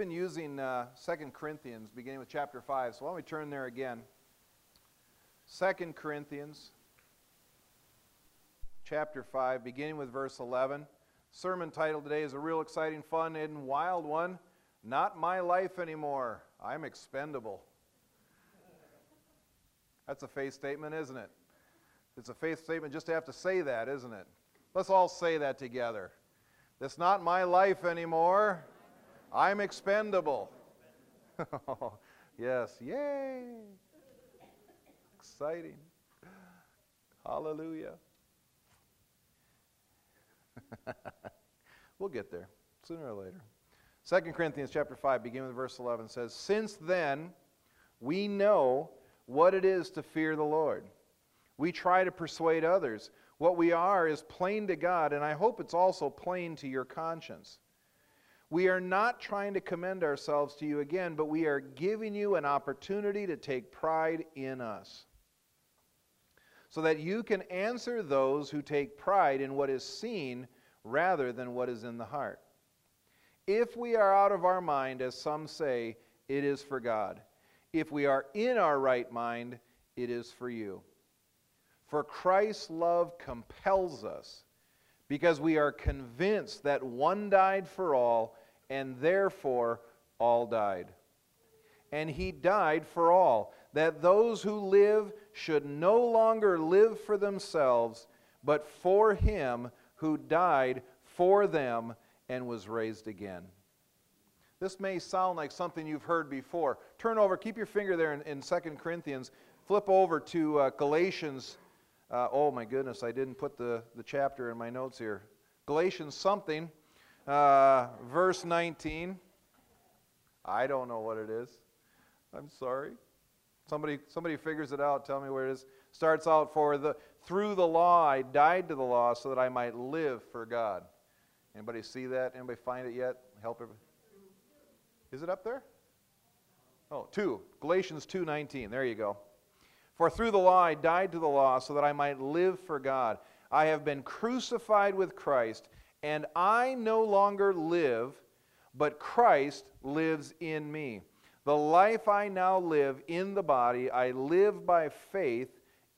been using uh, 2 Corinthians, beginning with chapter 5. So why don't we turn there again? 2 Corinthians, chapter 5, beginning with verse 11. Sermon title today is a real exciting, fun, and wild one. Not my life anymore. I'm expendable. That's a faith statement, isn't it? It's a faith statement just to have to say that, isn't it? Let's all say that together. It's not my life anymore. I'm expendable. yes, yay. Exciting. Hallelujah. we'll get there sooner or later. 2 Corinthians chapter 5, beginning with verse 11, says, Since then we know what it is to fear the Lord. We try to persuade others. What we are is plain to God, and I hope it's also plain to your conscience. We are not trying to commend ourselves to you again, but we are giving you an opportunity to take pride in us. So that you can answer those who take pride in what is seen rather than what is in the heart. If we are out of our mind, as some say, it is for God. If we are in our right mind, it is for you. For Christ's love compels us, because we are convinced that one died for all, and therefore all died. And he died for all, that those who live should no longer live for themselves, but for him who died for them and was raised again. This may sound like something you've heard before. Turn over, keep your finger there in, in 2 Corinthians. Flip over to uh, Galatians. Uh, oh my goodness, I didn't put the, the chapter in my notes here. Galatians something, uh, verse 19. I don't know what it is. I'm sorry. Somebody, somebody figures it out. Tell me where it is. Starts out for the through the law I died to the law so that I might live for God. Anybody see that? Anybody find it yet? Help everybody. Is it up there? Oh, 2. Galatians 2:19. There you go. For through the law I died to the law so that I might live for God. I have been crucified with Christ, and I no longer live, but Christ lives in me. The life I now live in the body, I live by faith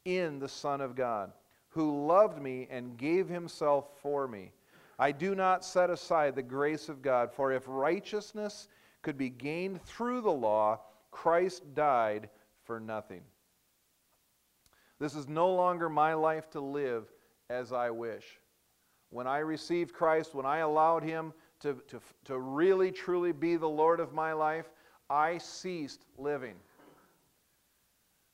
in the Son of God, who loved me and gave himself for me. I do not set aside the grace of God, for if righteousness could be gained through the law, Christ died for nothing. This is no longer my life to live as I wish. When I received Christ, when I allowed Him to, to, to really, truly be the Lord of my life, I ceased living.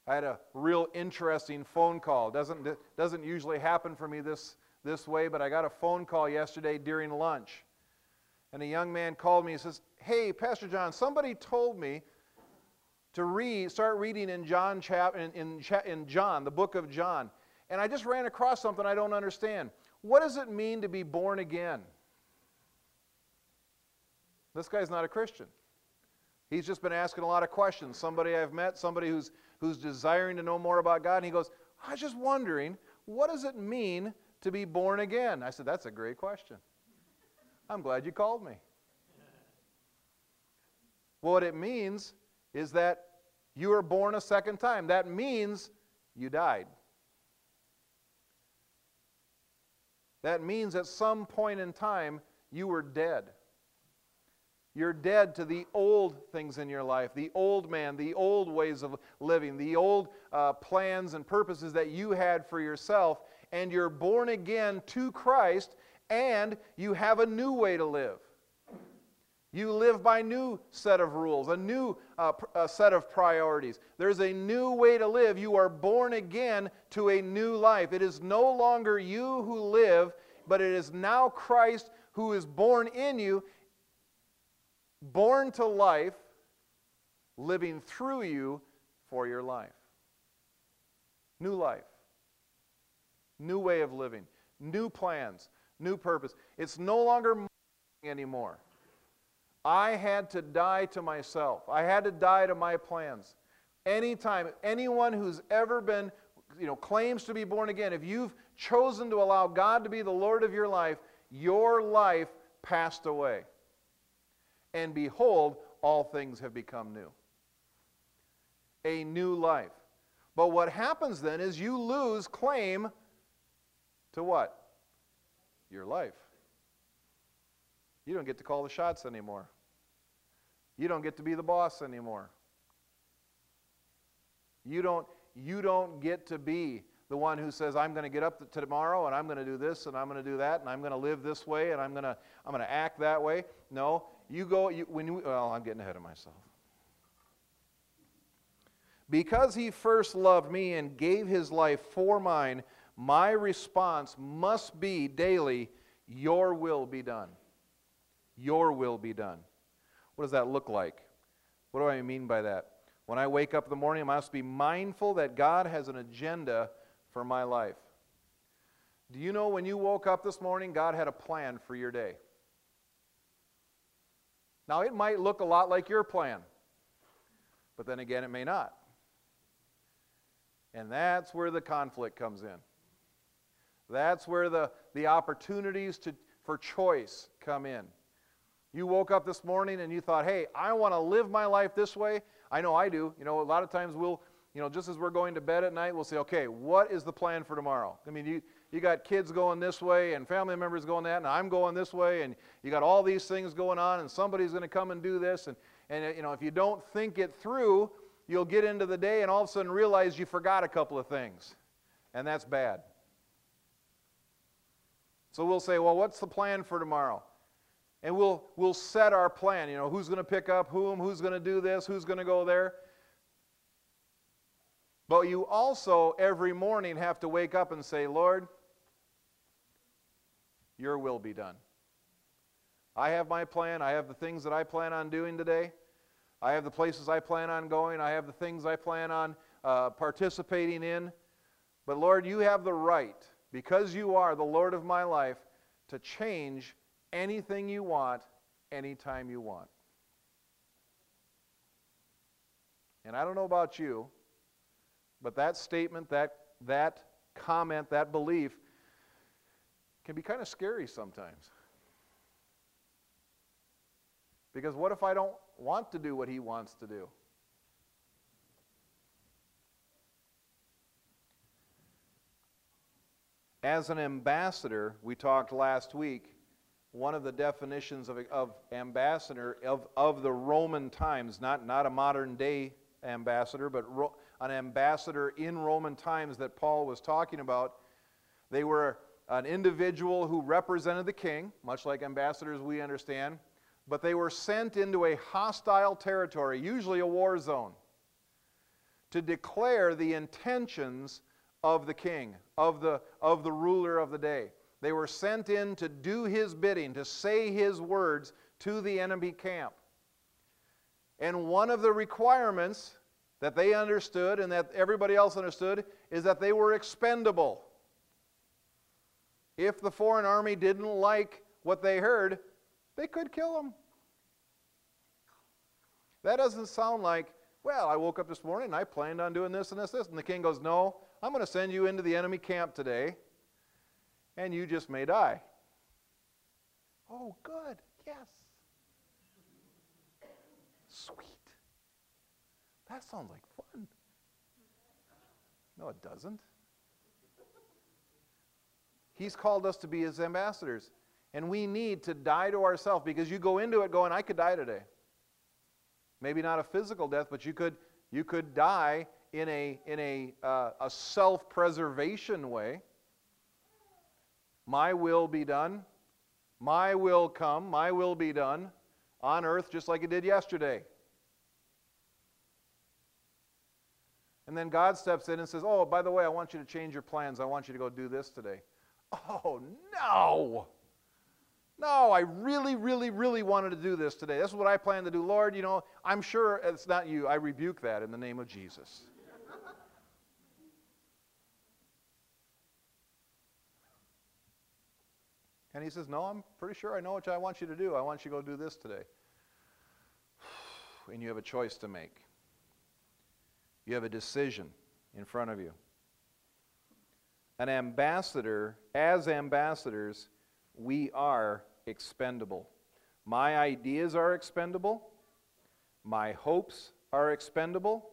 I had a real interesting phone call. Doesn't, doesn't usually happen for me this, this way, but I got a phone call yesterday during lunch. And a young man called me and says, Hey, Pastor John, somebody told me to read, start reading in John, chap, in, in, in John, the book of John. And I just ran across something I don't understand. What does it mean to be born again? This guy's not a Christian. He's just been asking a lot of questions. Somebody I've met, somebody who's, who's desiring to know more about God, and he goes, I was just wondering, what does it mean to be born again? I said, That's a great question. I'm glad you called me. Well, what it means is that you were born a second time. That means you died. That means at some point in time you were dead. You're dead to the old things in your life, the old man, the old ways of living, the old uh, plans and purposes that you had for yourself, and you're born again to Christ, and you have a new way to live. You live by new set of rules, a new uh, a set of priorities. There's a new way to live. You are born again to a new life. It is no longer you who live, but it is now Christ who is born in you, born to life, living through you for your life. New life, new way of living, new plans, new purpose. It's no longer anymore. I had to die to myself. I had to die to my plans. Anytime, anyone who's ever been, you know, claims to be born again, if you've chosen to allow God to be the Lord of your life, your life passed away. And behold, all things have become new. A new life. But what happens then is you lose claim to what? Your life. You don't get to call the shots anymore. You don't get to be the boss anymore. You don't, you don't get to be the one who says, I'm going to get up tomorrow and I'm going to do this and I'm going to do that and I'm going to live this way and I'm going to, I'm going to act that way. No, you go, you, when you, well, I'm getting ahead of myself. Because he first loved me and gave his life for mine, my response must be daily, Your will be done. Your will be done. What does that look like? What do I mean by that? When I wake up in the morning, I must be mindful that God has an agenda for my life. Do you know when you woke up this morning, God had a plan for your day? Now, it might look a lot like your plan, but then again, it may not. And that's where the conflict comes in. That's where the, the opportunities to, for choice come in. You woke up this morning and you thought, hey, I want to live my life this way. I know I do. You know, a lot of times we'll, you know, just as we're going to bed at night, we'll say, okay, what is the plan for tomorrow? I mean, you, you got kids going this way and family members going that, and I'm going this way, and you got all these things going on, and somebody's going to come and do this. And, and, you know, if you don't think it through, you'll get into the day and all of a sudden realize you forgot a couple of things. And that's bad. So we'll say, well, what's the plan for tomorrow? And we'll, we'll set our plan. You know, who's going to pick up whom, who's going to do this, who's going to go there. But you also, every morning, have to wake up and say, Lord, your will be done. I have my plan. I have the things that I plan on doing today. I have the places I plan on going. I have the things I plan on uh, participating in. But Lord, you have the right, because you are the Lord of my life, to change anything you want, anytime you want. And I don't know about you, but that statement, that, that comment, that belief can be kind of scary sometimes. Because what if I don't want to do what he wants to do? As an ambassador, we talked last week, one of the definitions of, of ambassador of, of the Roman times, not, not a modern day ambassador, but ro, an ambassador in Roman times that Paul was talking about. They were an individual who represented the king, much like ambassadors we understand, but they were sent into a hostile territory, usually a war zone, to declare the intentions of the king, of the, of the ruler of the day. They were sent in to do his bidding, to say his words to the enemy camp. And one of the requirements that they understood and that everybody else understood is that they were expendable. If the foreign army didn't like what they heard, they could kill them. That doesn't sound like, well, I woke up this morning and I planned on doing this and this, this. And the king goes, no, I'm going to send you into the enemy camp today and you just may die. Oh, good. Yes. Sweet. That sounds like fun. No, it doesn't. He's called us to be his ambassadors. And we need to die to ourselves because you go into it going, I could die today. Maybe not a physical death, but you could, you could die in a, in a, uh, a self preservation way. My will be done. My will come. My will be done on earth just like it did yesterday. And then God steps in and says, Oh, by the way, I want you to change your plans. I want you to go do this today. Oh, no. No, I really, really, really wanted to do this today. This is what I plan to do. Lord, you know, I'm sure it's not you. I rebuke that in the name of Jesus. And he says, No, I'm pretty sure I know what I want you to do. I want you to go do this today. And you have a choice to make. You have a decision in front of you. An ambassador, as ambassadors, we are expendable. My ideas are expendable. My hopes are expendable.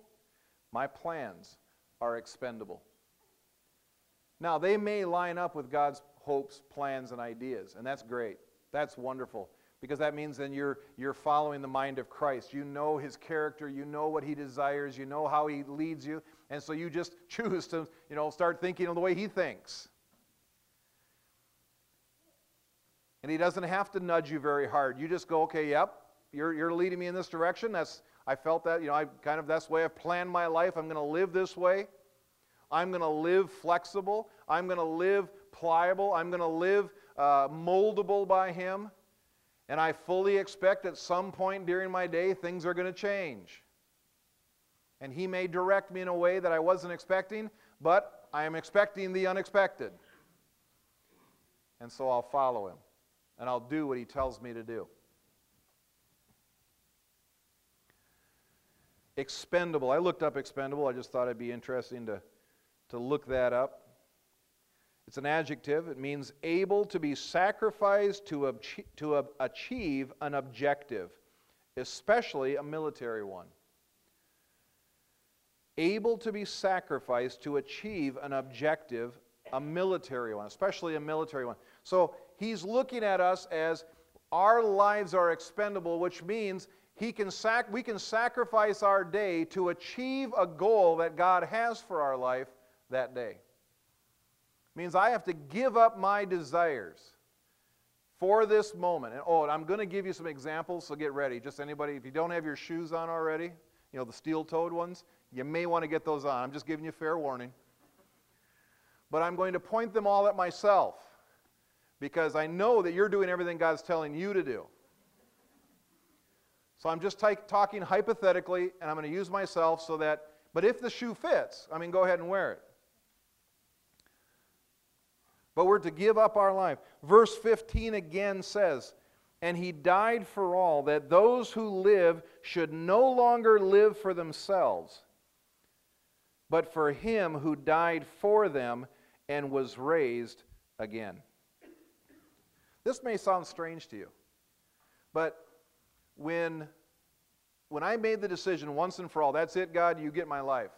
My plans are expendable. Now, they may line up with God's hopes, plans, and ideas, and that's great. That's wonderful because that means then you're, you're following the mind of Christ. You know his character, you know what he desires, you know how he leads you, and so you just choose to, you know, start thinking the way he thinks. And he doesn't have to nudge you very hard. You just go, okay, yep, you're, you're leading me in this direction. That's, I felt that, you know, I kind of, that's the way I've planned my life. I'm going to live this way. I'm going to live flexible. I'm going to live pliable. I'm going to live uh, moldable by Him. And I fully expect at some point during my day things are going to change. And He may direct me in a way that I wasn't expecting, but I am expecting the unexpected. And so I'll follow Him and I'll do what he tells me to do. Expendable. I looked up expendable. I just thought it'd be interesting to, to look that up. It's an adjective. It means able to be sacrificed to, achieve, to achieve an objective, especially a military one. Able to be sacrificed to achieve an objective, a military one, especially a military one. So he's looking at us as our lives are expendable, which means he can sac- we can sacrifice our day to achieve a goal that God has for our life that day. Means I have to give up my desires for this moment. And oh, I'm going to give you some examples, so get ready. Just anybody, if you don't have your shoes on already, you know, the steel toed ones, you may want to get those on. I'm just giving you fair warning. But I'm going to point them all at myself because I know that you're doing everything God's telling you to do. So I'm just t- talking hypothetically, and I'm going to use myself so that, but if the shoe fits, I mean, go ahead and wear it. But we're to give up our life. Verse 15 again says, And he died for all, that those who live should no longer live for themselves, but for him who died for them and was raised again. This may sound strange to you, but when, when I made the decision once and for all, that's it, God, you get my life.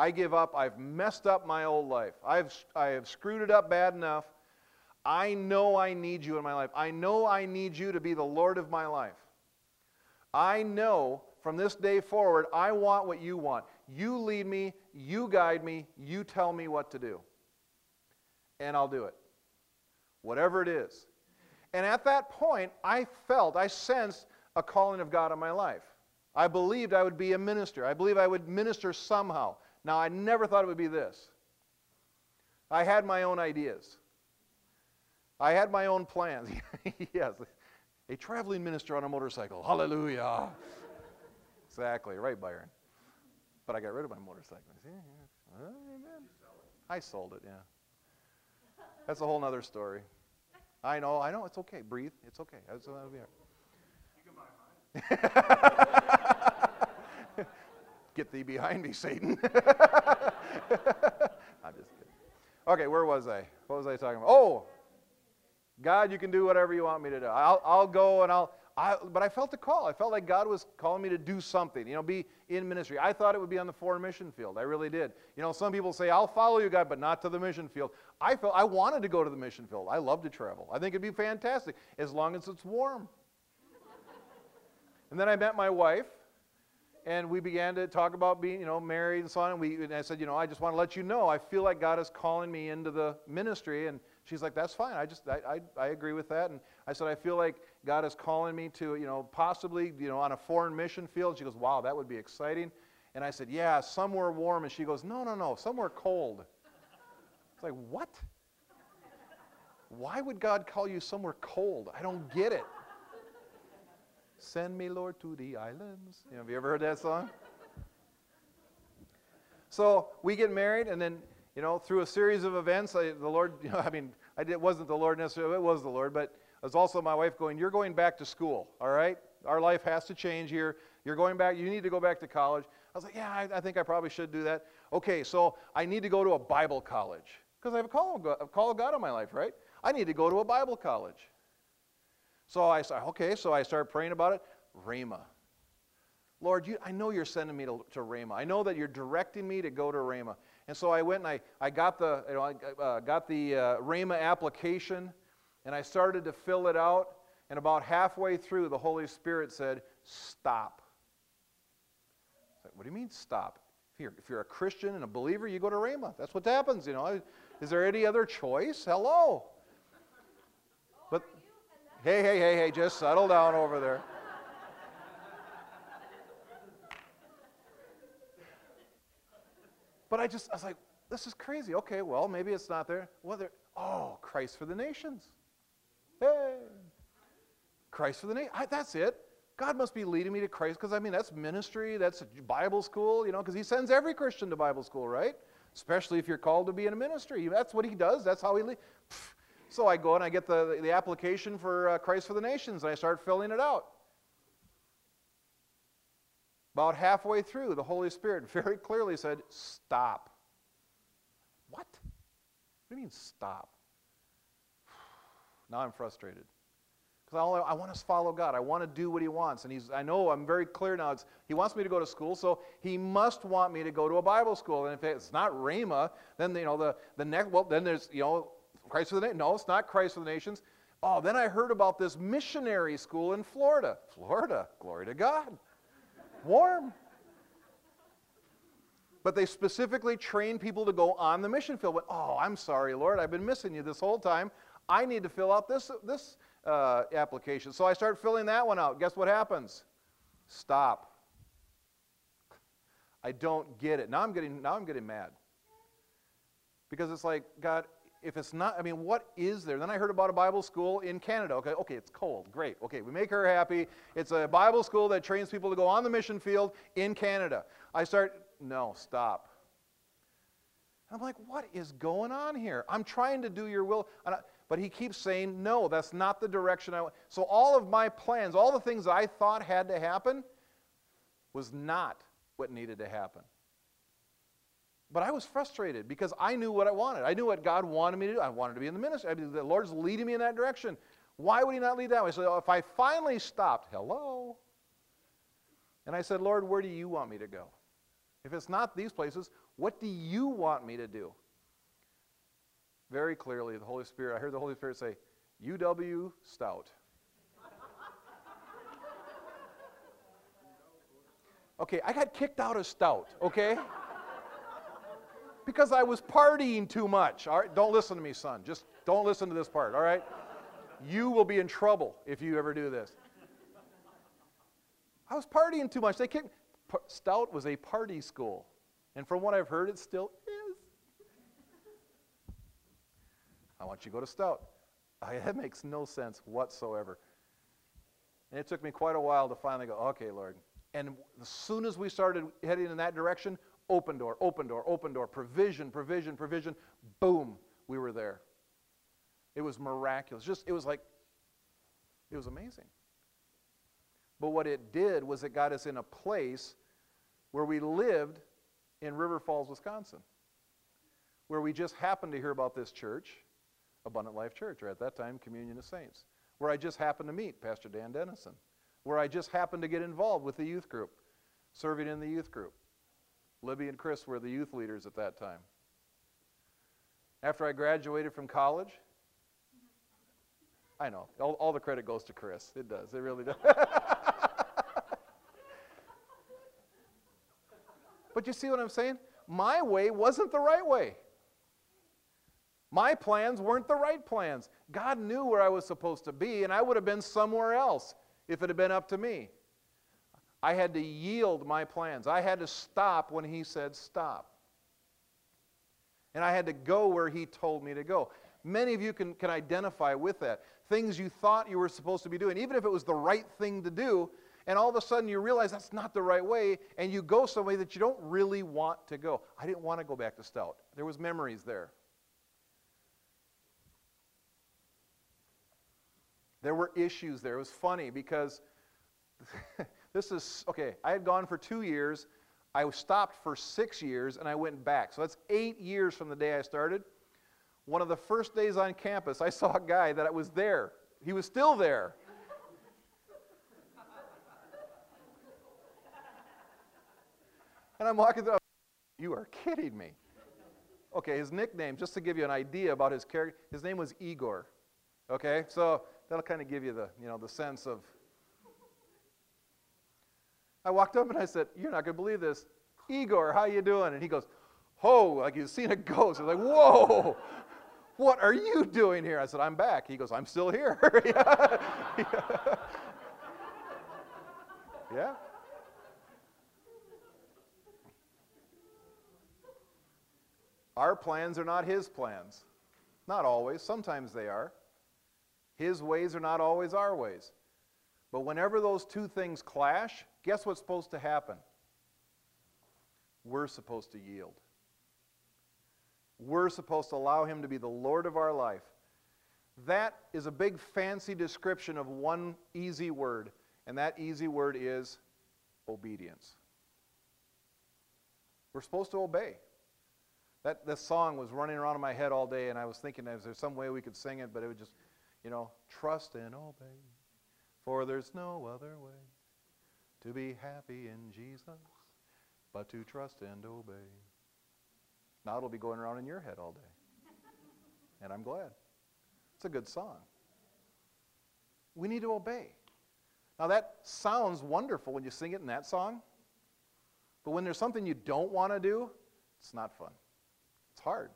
I give up. I've messed up my old life. I've, I have screwed it up bad enough. I know I need you in my life. I know I need you to be the Lord of my life. I know from this day forward, I want what you want. You lead me, you guide me, you tell me what to do. And I'll do it. Whatever it is. And at that point, I felt, I sensed a calling of God on my life. I believed I would be a minister. I believe I would minister somehow. Now, I never thought it would be this. I had my own ideas. I had my own plans. yes, a traveling minister on a motorcycle. Hallelujah. exactly, right, Byron. But I got rid of my motorcycle. Amen. I sold it, yeah. That's a whole other story. I know, I know, it's okay. Breathe. It's okay. That's, that'll be all right. You can buy mine. Get thee behind me, Satan. I'm just kidding. Okay, where was I? What was I talking about? Oh, God, you can do whatever you want me to do. I'll, I'll go and I'll, I, but I felt a call. I felt like God was calling me to do something, you know, be in ministry. I thought it would be on the foreign mission field. I really did. You know, some people say, I'll follow you, God, but not to the mission field. I felt I wanted to go to the mission field. I love to travel. I think it'd be fantastic as long as it's warm. and then I met my wife, and we began to talk about being, you know, married and so on. And, we, and I said, you know, I just want to let you know, I feel like God is calling me into the ministry. And she's like, that's fine. I just, I, I, I agree with that. And I said, I feel like God is calling me to, you know, possibly, you know, on a foreign mission field. She goes, wow, that would be exciting. And I said, yeah, somewhere warm. And she goes, no, no, no, somewhere cold. It's like, what? Why would God call you somewhere cold? I don't get it. Send me, Lord, to the islands. You know, have you ever heard that song? So we get married, and then, you know, through a series of events, I, the Lord, you know, I mean, I did, it wasn't the Lord necessarily, it was the Lord, but it was also my wife going, You're going back to school, all right? Our life has to change here. You're going back, you need to go back to college. I was like, Yeah, I, I think I probably should do that. Okay, so I need to go to a Bible college because I have a call, a call of God on my life, right? I need to go to a Bible college. So I said, okay, so I started praying about it. Rhema. Lord, you, I know you're sending me to, to Rhema. I know that you're directing me to go to Rhema. And so I went and I, I got the, you know, I, uh, got the uh, Rhema application and I started to fill it out. And about halfway through, the Holy Spirit said, Stop. Said, what do you mean, stop? If you're, if you're a Christian and a believer, you go to Rhema. That's what happens, you know. Is there any other choice? Hello. Hey, hey, hey, hey, just settle down over there. But I just, I was like, this is crazy. Okay, well, maybe it's not there. Well, there, oh, Christ for the nations. Hey, Christ for the nations. That's it. God must be leading me to Christ because, I mean, that's ministry, that's Bible school, you know, because He sends every Christian to Bible school, right? Especially if you're called to be in a ministry. That's what He does, that's how He leads. So I go and I get the, the application for uh, Christ for the Nations and I start filling it out. About halfway through, the Holy Spirit very clearly said, Stop. What? What do you mean, stop? Now I'm frustrated. Because I, I want to follow God. I want to do what He wants. And he's, I know I'm very clear now. It's, he wants me to go to school, so He must want me to go to a Bible school. And if it's not Rhema, then, you know, the, the next, well, then there's, you know, Christ for the Nations. No, it's not Christ for the Nations. Oh, then I heard about this missionary school in Florida. Florida, glory to God warm. But they specifically train people to go on the mission field. But, oh, I'm sorry, Lord, I've been missing you this whole time. I need to fill out this, this uh, application. So I start filling that one out. Guess what happens? Stop. I don't get it. Now I'm getting, now I'm getting mad. Because it's like, God, if it's not, I mean, what is there? Then I heard about a Bible school in Canada. Okay, okay, it's cold. Great. Okay, we make her happy. It's a Bible school that trains people to go on the mission field in Canada. I start, no, stop. I'm like, what is going on here? I'm trying to do your will. But he keeps saying, no, that's not the direction I want. So all of my plans, all the things I thought had to happen, was not what needed to happen. But I was frustrated because I knew what I wanted. I knew what God wanted me to do. I wanted to be in the ministry. I mean, the Lord's leading me in that direction. Why would He not lead that way? So if I finally stopped, hello, and I said, Lord, where do you want me to go? If it's not these places, what do you want me to do? Very clearly, the Holy Spirit, I heard the Holy Spirit say, UW Stout. Okay, I got kicked out of Stout, okay? Because I was partying too much. All right, don't listen to me, son. Just don't listen to this part, all right? You will be in trouble if you ever do this. I was partying too much. They kicked Stout was a party school. And from what I've heard, it still is. I want you to go to Stout. I, that makes no sense whatsoever. And it took me quite a while to finally go, okay, Lord. And as soon as we started heading in that direction, Open door, open door, open door, provision, provision, provision. Boom, we were there. It was miraculous. Just it was like it was amazing. But what it did was it got us in a place where we lived in River Falls, Wisconsin, where we just happened to hear about this church, Abundant Life Church, or at that time, Communion of Saints, where I just happened to meet Pastor Dan Dennison, where I just happened to get involved with the youth group, serving in the youth group. Libby and Chris were the youth leaders at that time. After I graduated from college, I know, all, all the credit goes to Chris. It does, it really does. but you see what I'm saying? My way wasn't the right way. My plans weren't the right plans. God knew where I was supposed to be, and I would have been somewhere else if it had been up to me. I had to yield my plans. I had to stop when he said stop. And I had to go where he told me to go. Many of you can, can identify with that. Things you thought you were supposed to be doing, even if it was the right thing to do, and all of a sudden you realize that's not the right way, and you go some way that you don't really want to go. I didn't want to go back to Stout. There was memories there. There were issues there. It was funny because This is, okay, I had gone for two years. I stopped for six years and I went back. So that's eight years from the day I started. One of the first days on campus, I saw a guy that was there. He was still there. and I'm walking through, you are kidding me. Okay, his nickname, just to give you an idea about his character, his name was Igor. Okay, so that'll kind of give you the, you know, the sense of I walked up and I said, "You're not gonna believe this, Igor. How you doing?" And he goes, "Ho!" Like he's seen a ghost. I was like, "Whoa!" What are you doing here? I said, I'm back. He goes, I'm still here. yeah. Our plans are not his plans. Not always. Sometimes they are. His ways are not always our ways. But whenever those two things clash, guess what's supposed to happen? We're supposed to yield. We're supposed to allow Him to be the Lord of our life. That is a big fancy description of one easy word, and that easy word is obedience. We're supposed to obey. That this song was running around in my head all day, and I was thinking, is there some way we could sing it? But it would just, you know, trust and obey, for there's no other way to be happy in Jesus but to trust and obey. Now it'll be going around in your head all day. And I'm glad. It's a good song. We need to obey. Now that sounds wonderful when you sing it in that song, but when there's something you don't want to do, it's not fun. It's hard.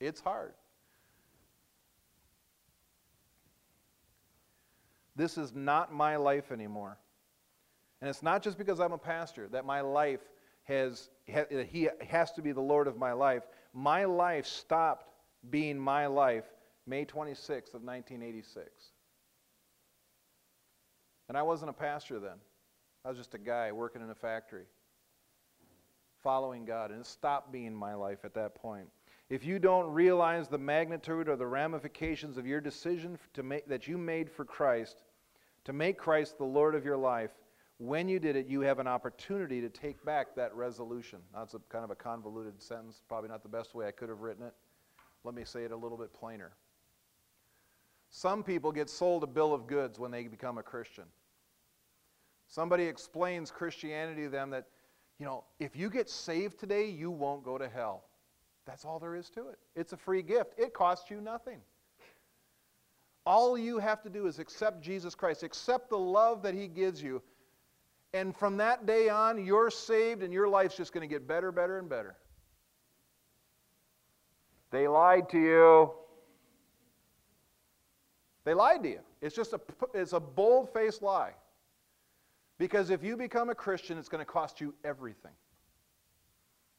It's hard. This is not my life anymore. And it's not just because I'm a pastor that my life has, he has to be the Lord of my life. My life stopped being my life May 26th of 1986. And I wasn't a pastor then. I was just a guy working in a factory, following God, and it stopped being my life at that point. If you don't realize the magnitude or the ramifications of your decision to make, that you made for Christ, to make Christ the Lord of your life, when you did it, you have an opportunity to take back that resolution. That's a kind of a convoluted sentence, probably not the best way I could have written it. Let me say it a little bit plainer. Some people get sold a bill of goods when they become a Christian. Somebody explains Christianity to them that, you know, if you get saved today, you won't go to hell. That's all there is to it. It's a free gift, it costs you nothing. All you have to do is accept Jesus Christ, accept the love that He gives you, and from that day on, you're saved and your life's just going to get better, better, and better. They lied to you. They lied to you. It's just a, it's a bold faced lie. Because if you become a Christian, it's going to cost you everything.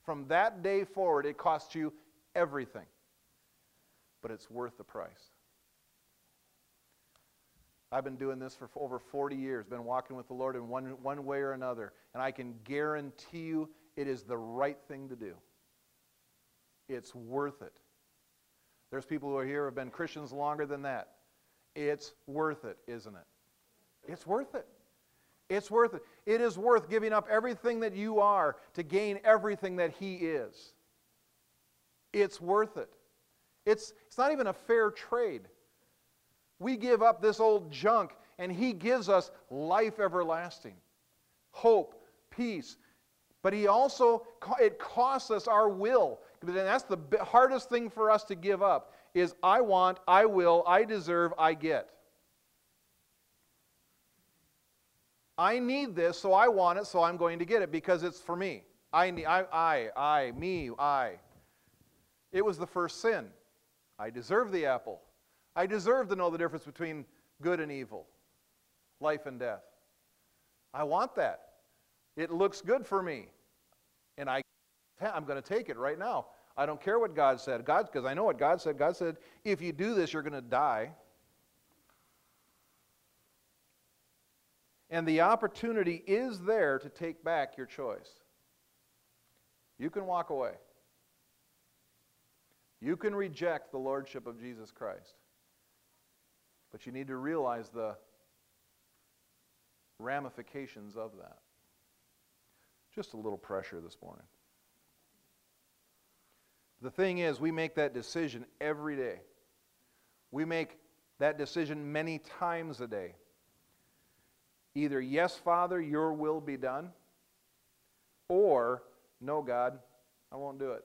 From that day forward, it costs you everything. But it's worth the price. I've been doing this for over 40 years, been walking with the Lord in one, one way or another, and I can guarantee you it is the right thing to do. It's worth it. There's people who are here who have been Christians longer than that. It's worth it, isn't it? It's worth it. It's worth it. It is worth giving up everything that you are to gain everything that He is. It's worth it. It's, it's not even a fair trade. We give up this old junk, and He gives us life everlasting, hope, peace. But He also, it costs us our will. And that's the hardest thing for us to give up is I want, I will, I deserve, I get. I need this, so I want it, so I'm going to get it because it's for me. I, need, I, I, I, me, I. It was the first sin. I deserve the apple. I deserve to know the difference between good and evil, life and death. I want that. It looks good for me. And I, I'm going to take it right now. I don't care what God said. God, because I know what God said. God said, if you do this, you're going to die. And the opportunity is there to take back your choice. You can walk away. You can reject the lordship of Jesus Christ. But you need to realize the ramifications of that. Just a little pressure this morning. The thing is, we make that decision every day. We make that decision many times a day. Either, yes, Father, your will be done, or No, God, I won't do it.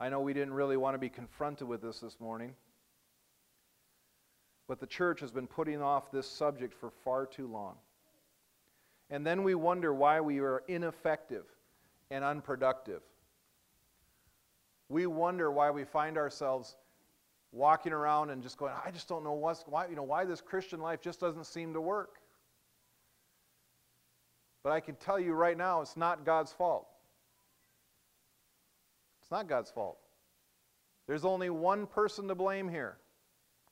I know we didn't really want to be confronted with this this morning, but the church has been putting off this subject for far too long. And then we wonder why we are ineffective and unproductive. We wonder why we find ourselves walking around and just going, I just don't know what's, why, you know, why this Christian life just doesn't seem to work. But I can tell you right now, it's not God's fault. It's not God's fault. There's only one person to blame here.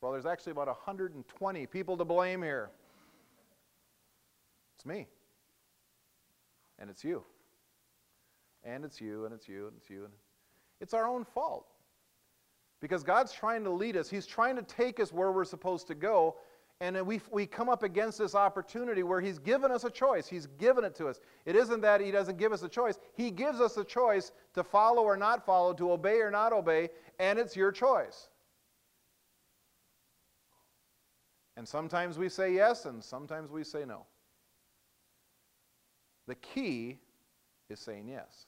Well, there's actually about 120 people to blame here. It's me. And it's you. And it's you, and it's you, and it's you. And It's our own fault. Because God's trying to lead us, He's trying to take us where we're supposed to go. And we, we come up against this opportunity where He's given us a choice. He's given it to us. It isn't that He doesn't give us a choice, He gives us a choice to follow or not follow, to obey or not obey, and it's your choice. And sometimes we say yes, and sometimes we say no. The key is saying yes.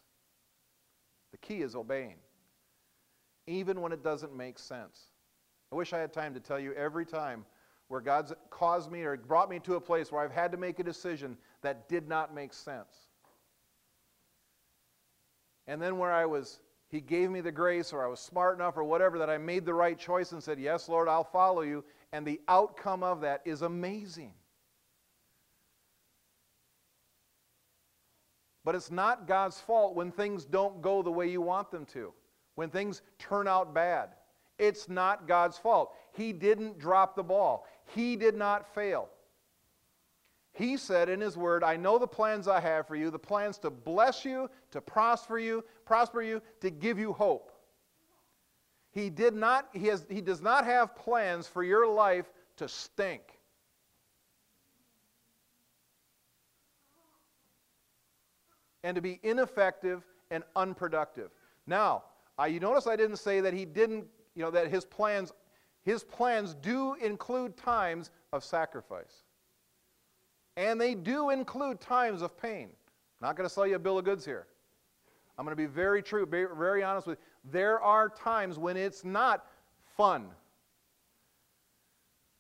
The key is obeying, even when it doesn't make sense. I wish I had time to tell you every time where God's caused me or brought me to a place where I've had to make a decision that did not make sense. And then where I was, He gave me the grace, or I was smart enough, or whatever, that I made the right choice and said, Yes, Lord, I'll follow you. And the outcome of that is amazing. But it's not God's fault when things don't go the way you want them to, when things turn out bad. It's not God's fault. He didn't drop the ball, He did not fail. He said in His Word, I know the plans I have for you, the plans to bless you, to prosper you, prosper you, to give you hope. He did not, he, has, he does not have plans for your life to stink. and to be ineffective and unproductive. Now, uh, you notice I didn't say that he didn't, you know, that his plans, his plans do include times of sacrifice. And they do include times of pain. I'm not going to sell you a bill of goods here. I'm going to be very true, very, honest with you. There are times when it's not fun.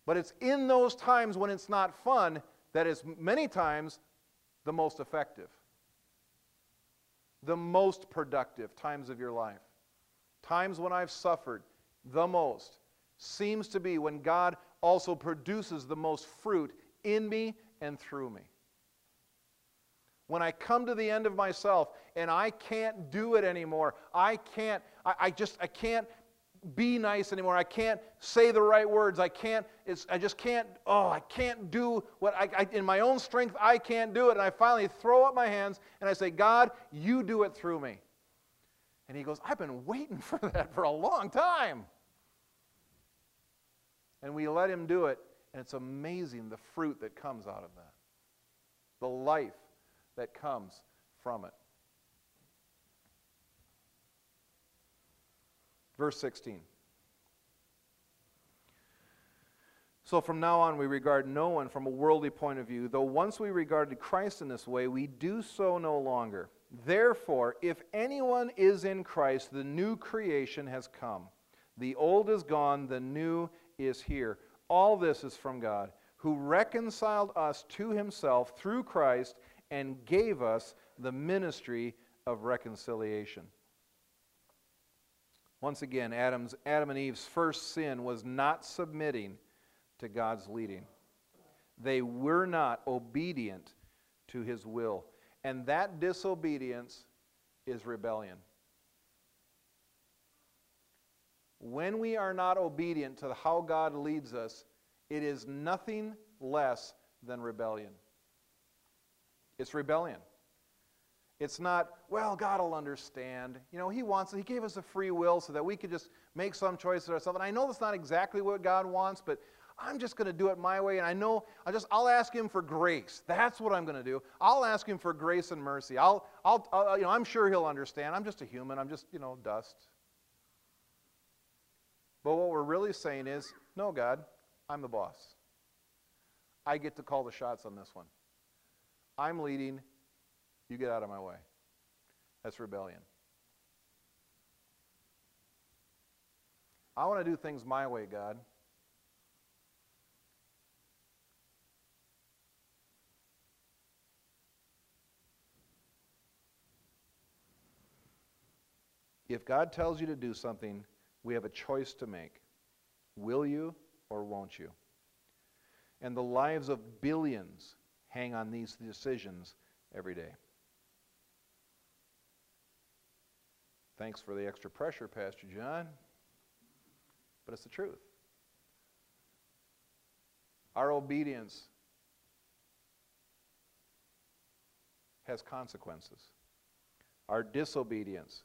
But it's in those times when it's not fun that is many times the most effective the most productive times of your life. Times when I've suffered the most seems to be when God also produces the most fruit in me and through me. When I come to the end of myself and I can't do it anymore, I can't, I, I just, I can't be nice anymore. I can't say the right words. I can't, it's, I just can't, oh, I can't do what I, I, in my own strength, I can't do it. And I finally throw up my hands and I say, God, you do it through me. And he goes, I've been waiting for that for a long time. And we let him do it, and it's amazing the fruit that comes out of that, the life that comes from it. Verse 16. So from now on, we regard no one from a worldly point of view, though once we regarded Christ in this way, we do so no longer. Therefore, if anyone is in Christ, the new creation has come. The old is gone, the new is here. All this is from God, who reconciled us to himself through Christ and gave us the ministry of reconciliation. Once again, Adam's, Adam and Eve's first sin was not submitting to God's leading. They were not obedient to his will. And that disobedience is rebellion. When we are not obedient to how God leads us, it is nothing less than rebellion. It's rebellion. It's not, well, God will understand. You know, He wants, He gave us a free will so that we could just make some choices ourselves. And I know that's not exactly what God wants, but I'm just going to do it my way. And I know I just, I'll ask Him for grace. That's what I'm going to do. I'll ask Him for grace and mercy. I'll, I'll, I'll, you know, I'm sure He'll understand. I'm just a human. I'm just, you know, dust. But what we're really saying is, no, God, I'm the boss. I get to call the shots on this one. I'm leading, you get out of my way. That's rebellion. I want to do things my way, God. If God tells you to do something, we have a choice to make. Will you or won't you? And the lives of billions hang on these decisions every day. Thanks for the extra pressure, Pastor John. But it's the truth. Our obedience has consequences. Our disobedience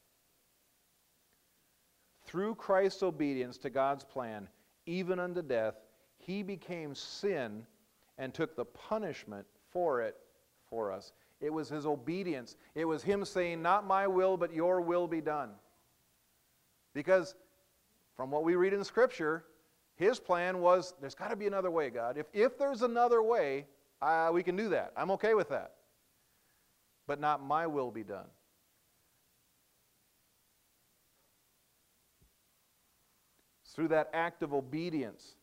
Through Christ's obedience to God's plan, even unto death, he became sin and took the punishment for it for us. It was his obedience. It was him saying, Not my will, but your will be done. Because from what we read in Scripture, his plan was there's got to be another way, God. If, if there's another way, uh, we can do that. I'm okay with that. But not my will be done. Through that act of obedience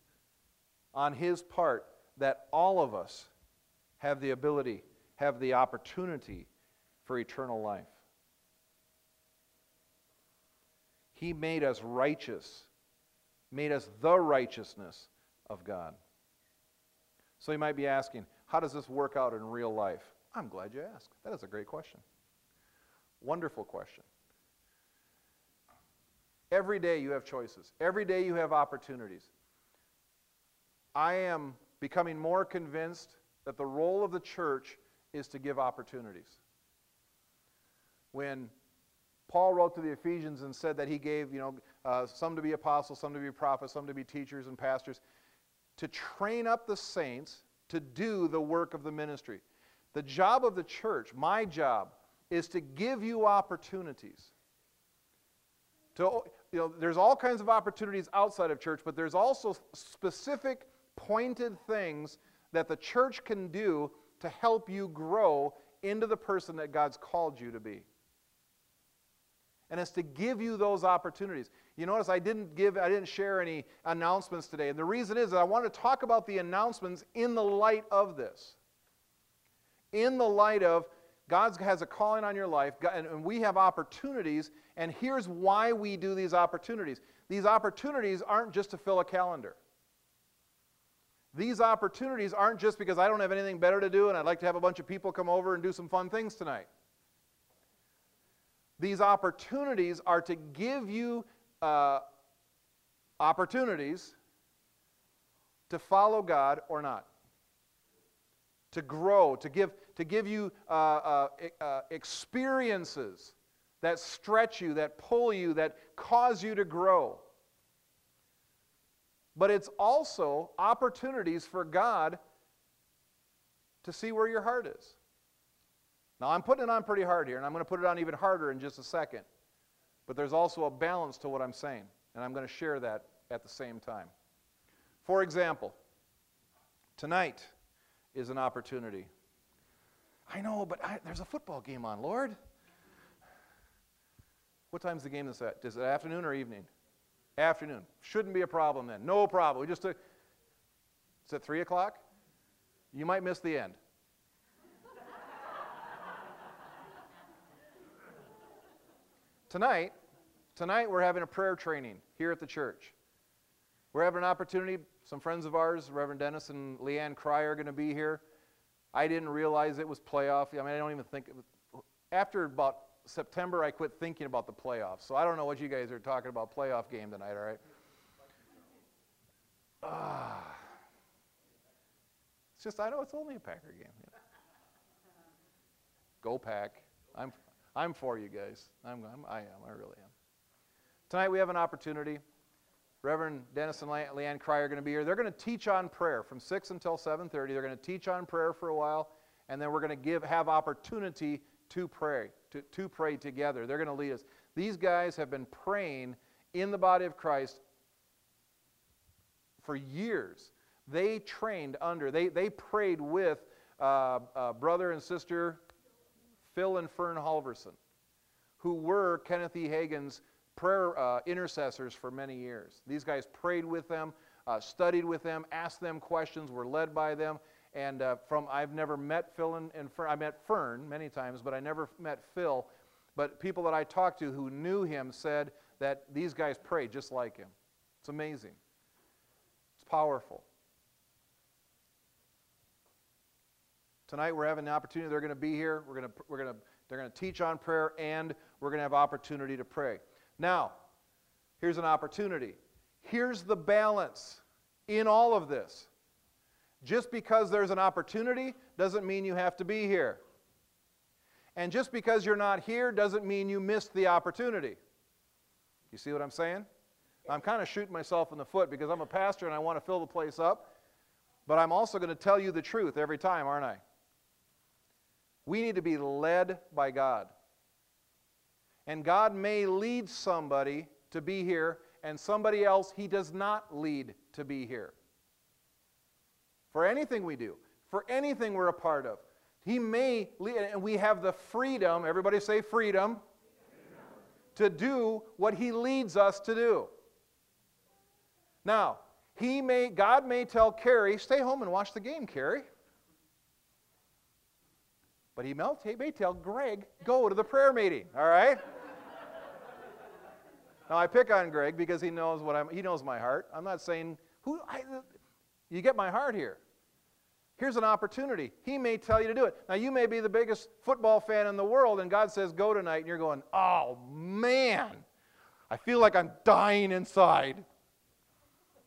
on his part that all of us have the ability, have the opportunity for eternal life. He made us righteous, made us the righteousness of God. So you might be asking, how does this work out in real life? I'm glad you asked. That is a great question. Wonderful question. Every day you have choices, every day you have opportunities. I am becoming more convinced that the role of the church is to give opportunities. When Paul wrote to the Ephesians and said that he gave, you know, uh, some to be apostles, some to be prophets, some to be teachers and pastors, to train up the saints to do the work of the ministry. The job of the church, my job, is to give you opportunities. To, you know, there's all kinds of opportunities outside of church, but there's also specific, pointed things that the church can do to help you grow into the person that God's called you to be. And it's to give you those opportunities. You notice I didn't give, I didn't share any announcements today. And the reason is that I want to talk about the announcements in the light of this. In the light of God has a calling on your life, and we have opportunities, and here's why we do these opportunities. These opportunities aren't just to fill a calendar. These opportunities aren't just because I don't have anything better to do and I'd like to have a bunch of people come over and do some fun things tonight. These opportunities are to give you uh, opportunities to follow God or not to grow, to give, to give you uh, uh, uh, experiences that stretch you, that pull you, that cause you to grow. But it's also opportunities for God to see where your heart is. Now, I'm putting it on pretty hard here, and I'm going to put it on even harder in just a second. But there's also a balance to what I'm saying, and I'm going to share that at the same time. For example, tonight, is an opportunity. I know, but I, there's a football game on, Lord. What time's the game this at? Is it afternoon or evening? Afternoon. Shouldn't be a problem then. No problem. We just took. It's at 3 o'clock? You might miss the end. tonight, tonight we're having a prayer training here at the church. We're having an opportunity. Some friends of ours, Reverend Dennis and Leanne Cry, are going to be here. I didn't realize it was playoff. I mean, I don't even think. After about September, I quit thinking about the playoffs. So I don't know what you guys are talking about playoff game tonight. All right. Ah. It's just I know it's only a Packer game. Go Pack. I'm I'm for you guys. I'm, I'm, I am. I really am. Tonight we have an opportunity. Reverend Dennis and Leanne Cry are going to be here. They're going to teach on prayer from 6 until 7.30. They're going to teach on prayer for a while, and then we're going to give, have opportunity to pray, to, to pray together. They're going to lead us. These guys have been praying in the body of Christ for years. They trained under, they, they prayed with uh, uh, brother and sister Phil and Fern Halverson, who were Kenneth E. Hagin's prayer uh, intercessors for many years. These guys prayed with them, uh, studied with them, asked them questions, were led by them. And uh, from I've never met Phil and, and Fern. I met Fern many times, but I never met Phil. But people that I talked to who knew him said that these guys prayed just like him. It's amazing. It's powerful. Tonight we're having the opportunity. They're going to be here. We're going to, we're going to, they're going to teach on prayer, and we're going to have opportunity to pray. Now, here's an opportunity. Here's the balance in all of this. Just because there's an opportunity doesn't mean you have to be here. And just because you're not here doesn't mean you missed the opportunity. You see what I'm saying? I'm kind of shooting myself in the foot because I'm a pastor and I want to fill the place up. But I'm also going to tell you the truth every time, aren't I? We need to be led by God. And God may lead somebody to be here, and somebody else He does not lead to be here. For anything we do, for anything we're a part of, He may lead, and we have the freedom, everybody say freedom, to do what He leads us to do. Now, he may, God may tell Carrie, stay home and watch the game, Carrie. But he may tell Greg, go to the prayer meeting, all right? Now, I pick on Greg because he knows, what I'm, he knows my heart. I'm not saying, who, I, you get my heart here. Here's an opportunity. He may tell you to do it. Now, you may be the biggest football fan in the world, and God says, go tonight, and you're going, oh, man, I feel like I'm dying inside.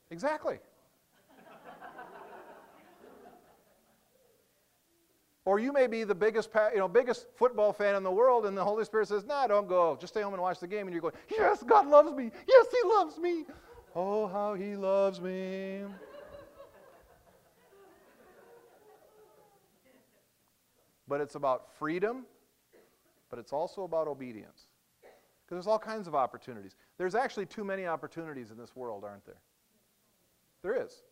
Exactly. Or you may be the biggest, you know, biggest football fan in the world, and the Holy Spirit says, "No, nah, don't go. Just stay home and watch the game." And you're going, "Yes, God loves me. Yes, He loves me. Oh, how He loves me." but it's about freedom, but it's also about obedience. Because there's all kinds of opportunities. There's actually too many opportunities in this world, aren't there? There is.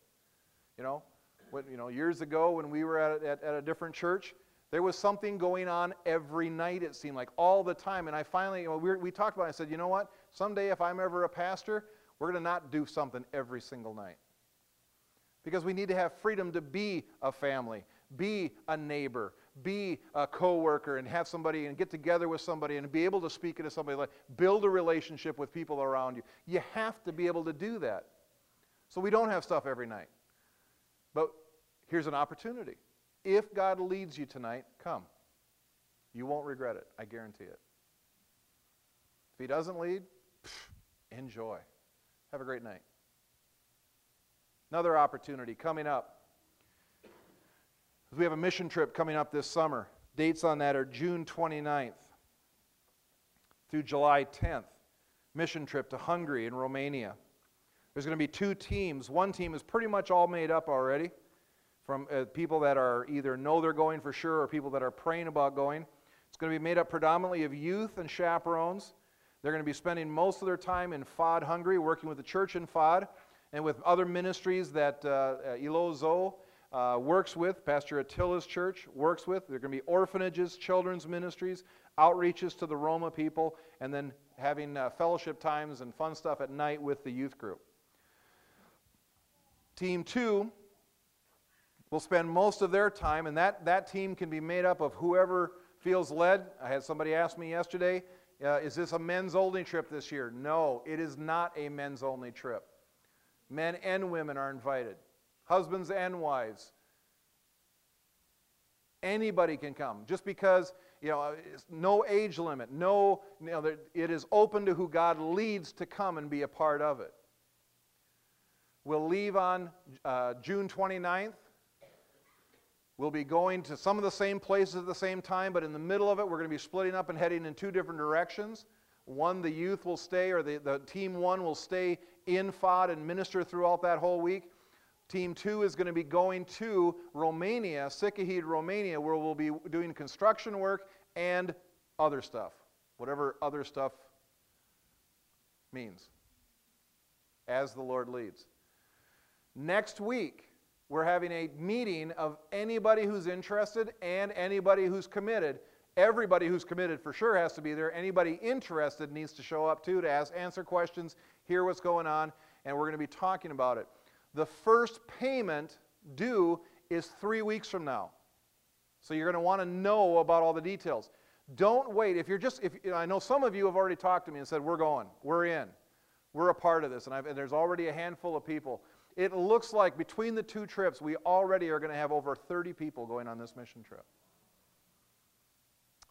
You know, when, you know, years ago when we were at, at, at a different church, there was something going on every night, it seemed like, all the time. And I finally, you know, we, we talked about it. I said, you know what? Someday, if I'm ever a pastor, we're going to not do something every single night. Because we need to have freedom to be a family, be a neighbor, be a coworker, and have somebody and get together with somebody and be able to speak to somebody, like build a relationship with people around you. You have to be able to do that. So we don't have stuff every night. But here's an opportunity. If God leads you tonight, come. You won't regret it. I guarantee it. If He doesn't lead, enjoy. Have a great night. Another opportunity coming up. We have a mission trip coming up this summer. Dates on that are June 29th through July 10th. Mission trip to Hungary and Romania. There's going to be two teams. One team is pretty much all made up already from uh, people that are either know they're going for sure or people that are praying about going. It's going to be made up predominantly of youth and chaperones. They're going to be spending most of their time in Fod, Hungary, working with the church in Fod and with other ministries that uh, uh Ilozo uh, works with, Pastor Attila's church works with. There are going to be orphanages, children's ministries, outreaches to the Roma people, and then having uh, fellowship times and fun stuff at night with the youth group. Team two will spend most of their time, and that, that team can be made up of whoever feels led. I had somebody ask me yesterday, uh, is this a men's only trip this year? No, it is not a men's only trip. Men and women are invited, husbands and wives. Anybody can come. Just because, you know, no age limit, no, you know, it is open to who God leads to come and be a part of it. We'll leave on uh, June 29th. We'll be going to some of the same places at the same time, but in the middle of it, we're going to be splitting up and heading in two different directions. One, the youth will stay, or the, the team one will stay in FOD and minister throughout that whole week. Team two is going to be going to Romania, Sikahid, Romania, where we'll be doing construction work and other stuff, whatever other stuff means, as the Lord leads. Next week, we're having a meeting of anybody who's interested and anybody who's committed. Everybody who's committed for sure has to be there. Anybody interested needs to show up too to ask, answer questions, hear what's going on, and we're going to be talking about it. The first payment due is three weeks from now. So you're going to want to know about all the details. Don't wait. If you're just, if you know, I know some of you have already talked to me and said, "We're going. We're in. We're a part of this," and, and there's already a handful of people. It looks like between the two trips, we already are going to have over 30 people going on this mission trip.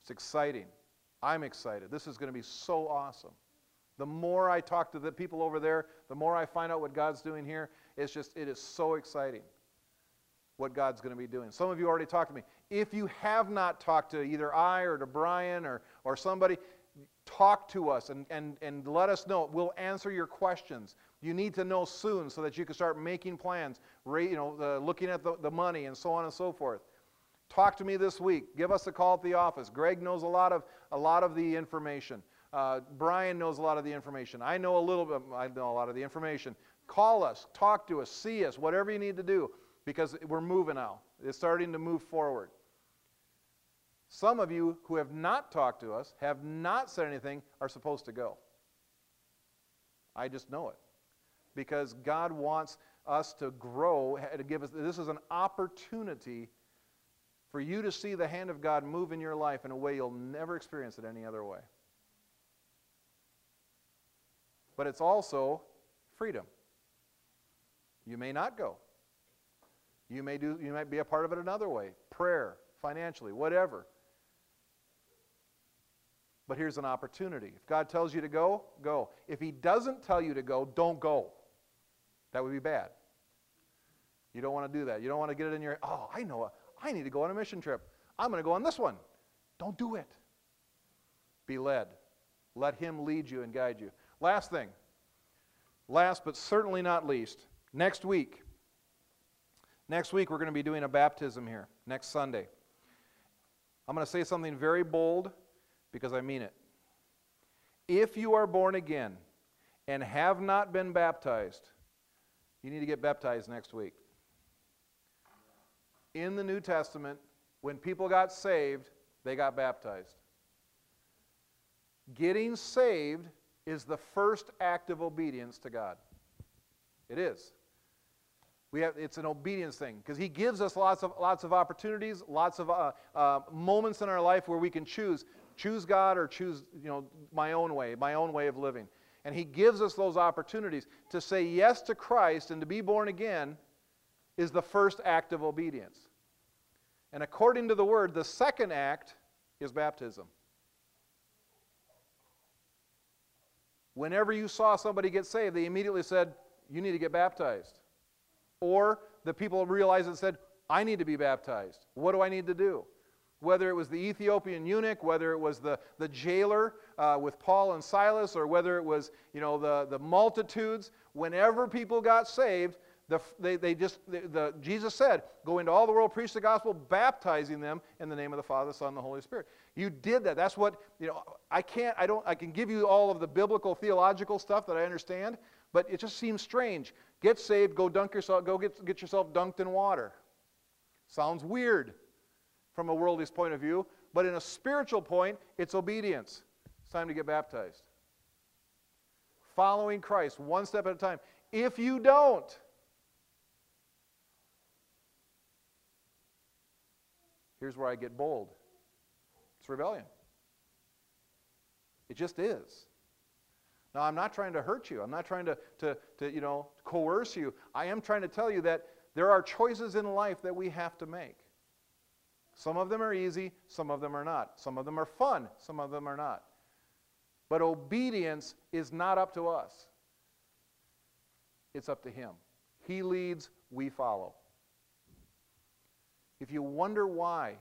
It's exciting. I'm excited. This is going to be so awesome. The more I talk to the people over there, the more I find out what God's doing here. It's just, it is so exciting what God's going to be doing. Some of you already talked to me. If you have not talked to either I or to Brian or, or somebody, talk to us and, and, and let us know. We'll answer your questions. You need to know soon so that you can start making plans, you know, uh, looking at the, the money and so on and so forth. Talk to me this week. Give us a call at the office. Greg knows a lot of, a lot of the information. Uh, Brian knows a lot of the information. I know a little bit, I know a lot of the information. Call us, talk to us, see us, whatever you need to do, because we're moving now. It's starting to move forward. Some of you who have not talked to us, have not said anything, are supposed to go. I just know it because God wants us to grow, to give us, this is an opportunity for you to see the hand of God move in your life in a way you'll never experience it any other way. But it's also freedom. You may not go. You may do you might be a part of it another way. Prayer, financially, whatever. But here's an opportunity. If God tells you to go, go. If He doesn't tell you to go, don't go. That would be bad. You don't want to do that. You don't want to get it in your, oh, I know, I need to go on a mission trip. I'm going to go on this one. Don't do it. Be led. Let Him lead you and guide you. Last thing, last but certainly not least, next week. Next week, we're going to be doing a baptism here, next Sunday. I'm going to say something very bold because I mean it. If you are born again and have not been baptized, you need to get baptized next week. In the New Testament, when people got saved, they got baptized. Getting saved is the first act of obedience to God. It is. We have, it's an obedience thing because He gives us lots of, lots of opportunities, lots of uh, uh, moments in our life where we can choose choose God or choose you know, my own way, my own way of living. And He gives us those opportunities. To say yes to Christ and to be born again is the first act of obedience. And according to the Word, the second act is baptism. Whenever you saw somebody get saved, they immediately said, You need to get baptized. Or the people realized and said, I need to be baptized. What do I need to do? whether it was the Ethiopian eunuch, whether it was the, the jailer uh, with Paul and Silas, or whether it was you know, the, the multitudes, whenever people got saved, the, they, they just, the, the, Jesus said, go into all the world, preach the gospel, baptizing them in the name of the Father, the Son, and the Holy Spirit. You did that. That's what, you know, I can't, I don't, I can give you all of the biblical, theological stuff that I understand, but it just seems strange. Get saved, go dunk yourself, go get, get yourself dunked in water. Sounds weird from a worldly point of view, but in a spiritual point, it's obedience. It's time to get baptized. Following Christ one step at a time. If you don't, here's where I get bold it's rebellion. It just is. Now, I'm not trying to hurt you. I'm not trying to, to, to you know, coerce you. I am trying to tell you that there are choices in life that we have to make. Some of them are easy, some of them are not. Some of them are fun, some of them are not. But obedience is not up to us, it's up to Him. He leads, we follow. if you wonder why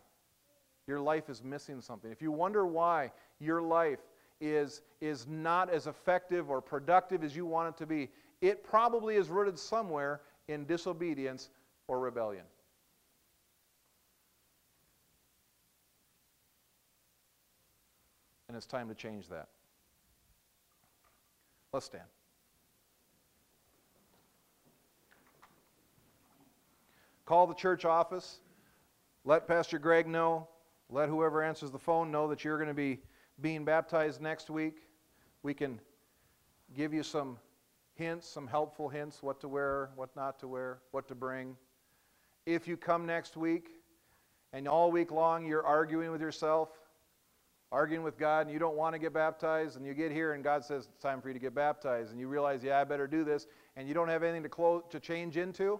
your life is missing something, if you wonder why your life is, is not as effective or productive as you want it to be, it probably is rooted somewhere in disobedience or rebellion. And it's time to change that. Let's stand. Call the church office. Let Pastor Greg know. Let whoever answers the phone know that you're going to be being baptized next week. We can give you some hints, some helpful hints what to wear, what not to wear, what to bring. If you come next week and all week long you're arguing with yourself, arguing with God, and you don't want to get baptized, and you get here and God says it's time for you to get baptized, and you realize, yeah, I better do this, and you don't have anything to, to change into,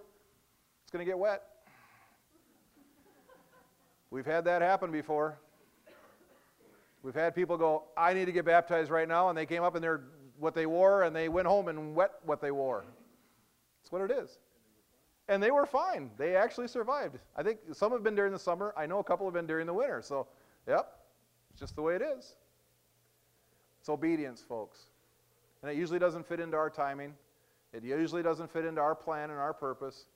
it's going to get wet. We've had that happen before. We've had people go, I need to get baptized right now, and they came up and they're what they wore, and they went home and wet what they wore. That's what it is. And they were fine. They actually survived. I think some have been during the summer. I know a couple have been during the winter. So, yep, it's just the way it is. It's obedience, folks. And it usually doesn't fit into our timing, it usually doesn't fit into our plan and our purpose.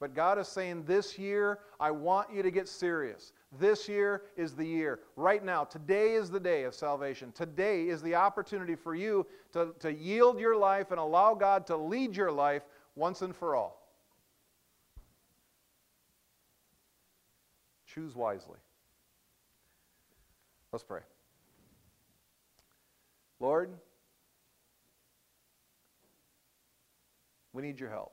But God is saying, This year, I want you to get serious. This year is the year. Right now, today is the day of salvation. Today is the opportunity for you to, to yield your life and allow God to lead your life once and for all. Choose wisely. Let's pray. Lord, we need your help.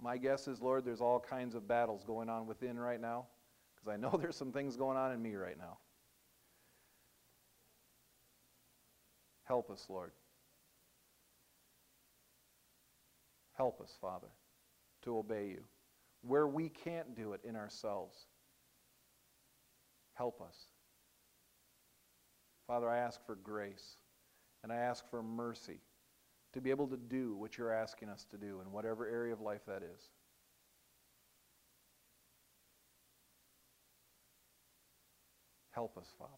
My guess is, Lord, there's all kinds of battles going on within right now, because I know there's some things going on in me right now. Help us, Lord. Help us, Father, to obey you. Where we can't do it in ourselves, help us. Father, I ask for grace and I ask for mercy to be able to do what you're asking us to do in whatever area of life that is. Help us, Father.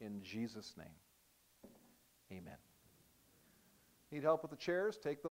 In Jesus' name, amen. Need help with the chairs? Take the